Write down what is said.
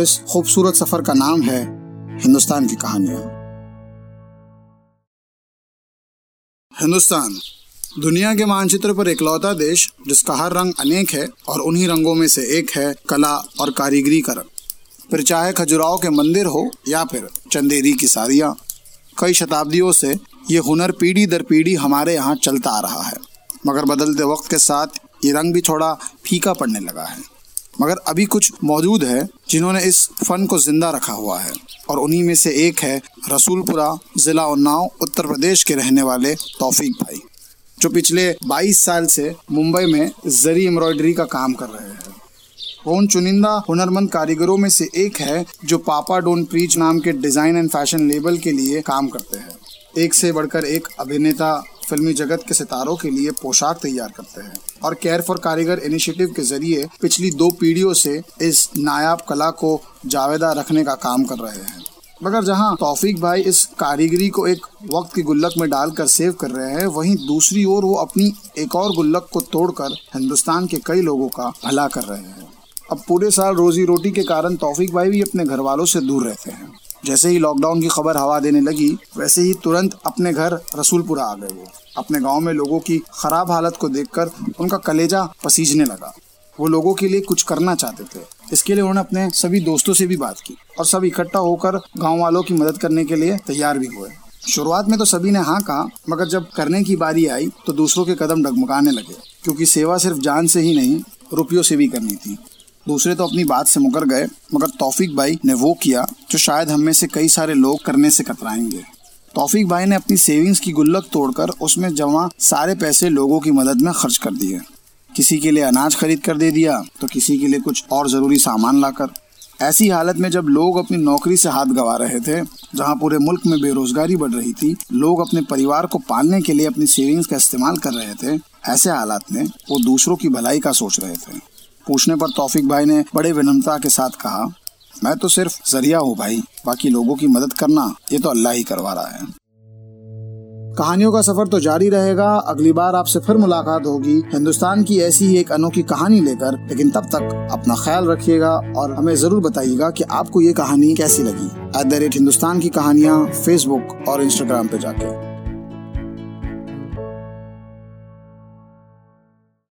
इस खूबसूरत सफ़र का नाम है हिंदुस्तान की कहानियाँ। हिंदुस्तान, दुनिया के मानचित्र पर इकलौता देश, जिसका हर रंग अनेक है और उन्हीं रंगों में से एक है कला और कारीगरी का रंग फिर चाहे खजुराहो के मंदिर हो या फिर चंदेरी की साड़ियाँ, कई शताब्दियों से ये हुनर पीढ़ी दर पीढ़ी हमारे यहाँ चलता आ रहा है। मगर बदलते वक्त के साथ ये रंग भी थोड़ा फीका पड़ने लगा है। मगर अभी कुछ मौजूद है जिन्होंने इस फन को ज़िंदा रखा हुआ है और उन्हीं में से एक है रसूलपुरा जिला उन्नाव उत्तर प्रदेश के रहने वाले तौफीक भाई, जो पिछले 22 साल से मुंबई में जरी एम्ब्रॉयडरी का काम कर रहे हैं। वो उन चुनिंदा हुनरमंद कारीगरों में से एक है जो पापा डोन प्रीच नाम के डिज़ाइन एंड फ़ैशन लेबल के लिए काम करते हैं। एक से बढ़कर एक अभिनेता फिल्मी जगत के सितारों के लिए पोशाक तैयार करते हैं और केयर फॉर कारीगर इनिशिएटिव के ज़रिए पिछली दो पीढ़ियों से इस नायाब कला को जावेदा रखने का काम कर रहे हैं। मगर जहाँ तौफीक भाई इस कारीगरी को एक वक्त की गुल्लक में डालकर सेव कर रहे हैं, वहीं दूसरी ओर वो अपनी एक और गुल्लक को तोड़कर हिंदुस्तान के कई लोगों का भला कर रहे हैं। अब पूरे साल रोजी रोटी के कारण तौफीक भाई भी अपने घर वालों से दूर रहते हैं। जैसे ही लॉकडाउन की खबर हवा देने लगी, वैसे ही तुरंत अपने घर रसूलपुरा आ गए वो। अपने गाँव में लोगों की खराब हालत को देखकर उनका कलेजा पसीजने लगा। वो लोगों के लिए कुछ करना चाहते थे। इसके लिए उन्होंने अपने सभी दोस्तों से भी बात की और सब इकट्ठा होकर गाँव वालों की मदद करने के लिए तैयार भी हुए। शुरुआत में तो सभी ने हाँ कहा, मगर जब करने की बारी आई तो दूसरों के कदम डगमगाने लगे, क्योंकि सेवा सिर्फ़ जान से ही नहीं, रुपयों से भी करनी थी। दूसरे तो अपनी बात से मुकर गए, मगर तौफीक भाई ने वो किया जो शायद हम में से कई सारे लोग करने से कतराएँगे। तौफीक भाई ने अपनी सेविंग्स की गुल्लक तोड़कर उसमें जमा सारे पैसे लोगों की मदद में खर्च कर दिए। किसी के लिए अनाज खरीद कर दे दिया तो किसी के लिए कुछ और ज़रूरी सामान लाकर। ऐसी हालत में जब लोग अपनी नौकरी से हाथ गवा रहे थे, जहाँ पूरे मुल्क में बेरोजगारी बढ़ रही थी, लोग अपने परिवार को पालने के लिए अपनी सेविंग्स का इस्तेमाल कर रहे थे, ऐसे हालात में वो दूसरों की भलाई का सोच रहे थे। पूछने पर तौफिक भाई ने बड़े विनम्रता के साथ कहा, मैं तो सिर्फ़ ज़रिया हूँ भाई, बाकी लोगों की मदद करना, ये तो अल्लाह ही करवा रहा है। कहानियों का सफ़र तो जारी रहेगा, अगली बार आपसे फिर मुलाकात होगी। हिंदुस्तान की ऐसी ही एक अनोखी कहानी लेकर, लेकिन तब तक अपना ख्याल रखिएगा और हमें ज़रूर बताइएगा कि आपको ये कहानी कैसी लगी। एट द रेट हिंदुस्तान की कहानियाँ फेसबुक और इंस्टाग्राम पे जाके।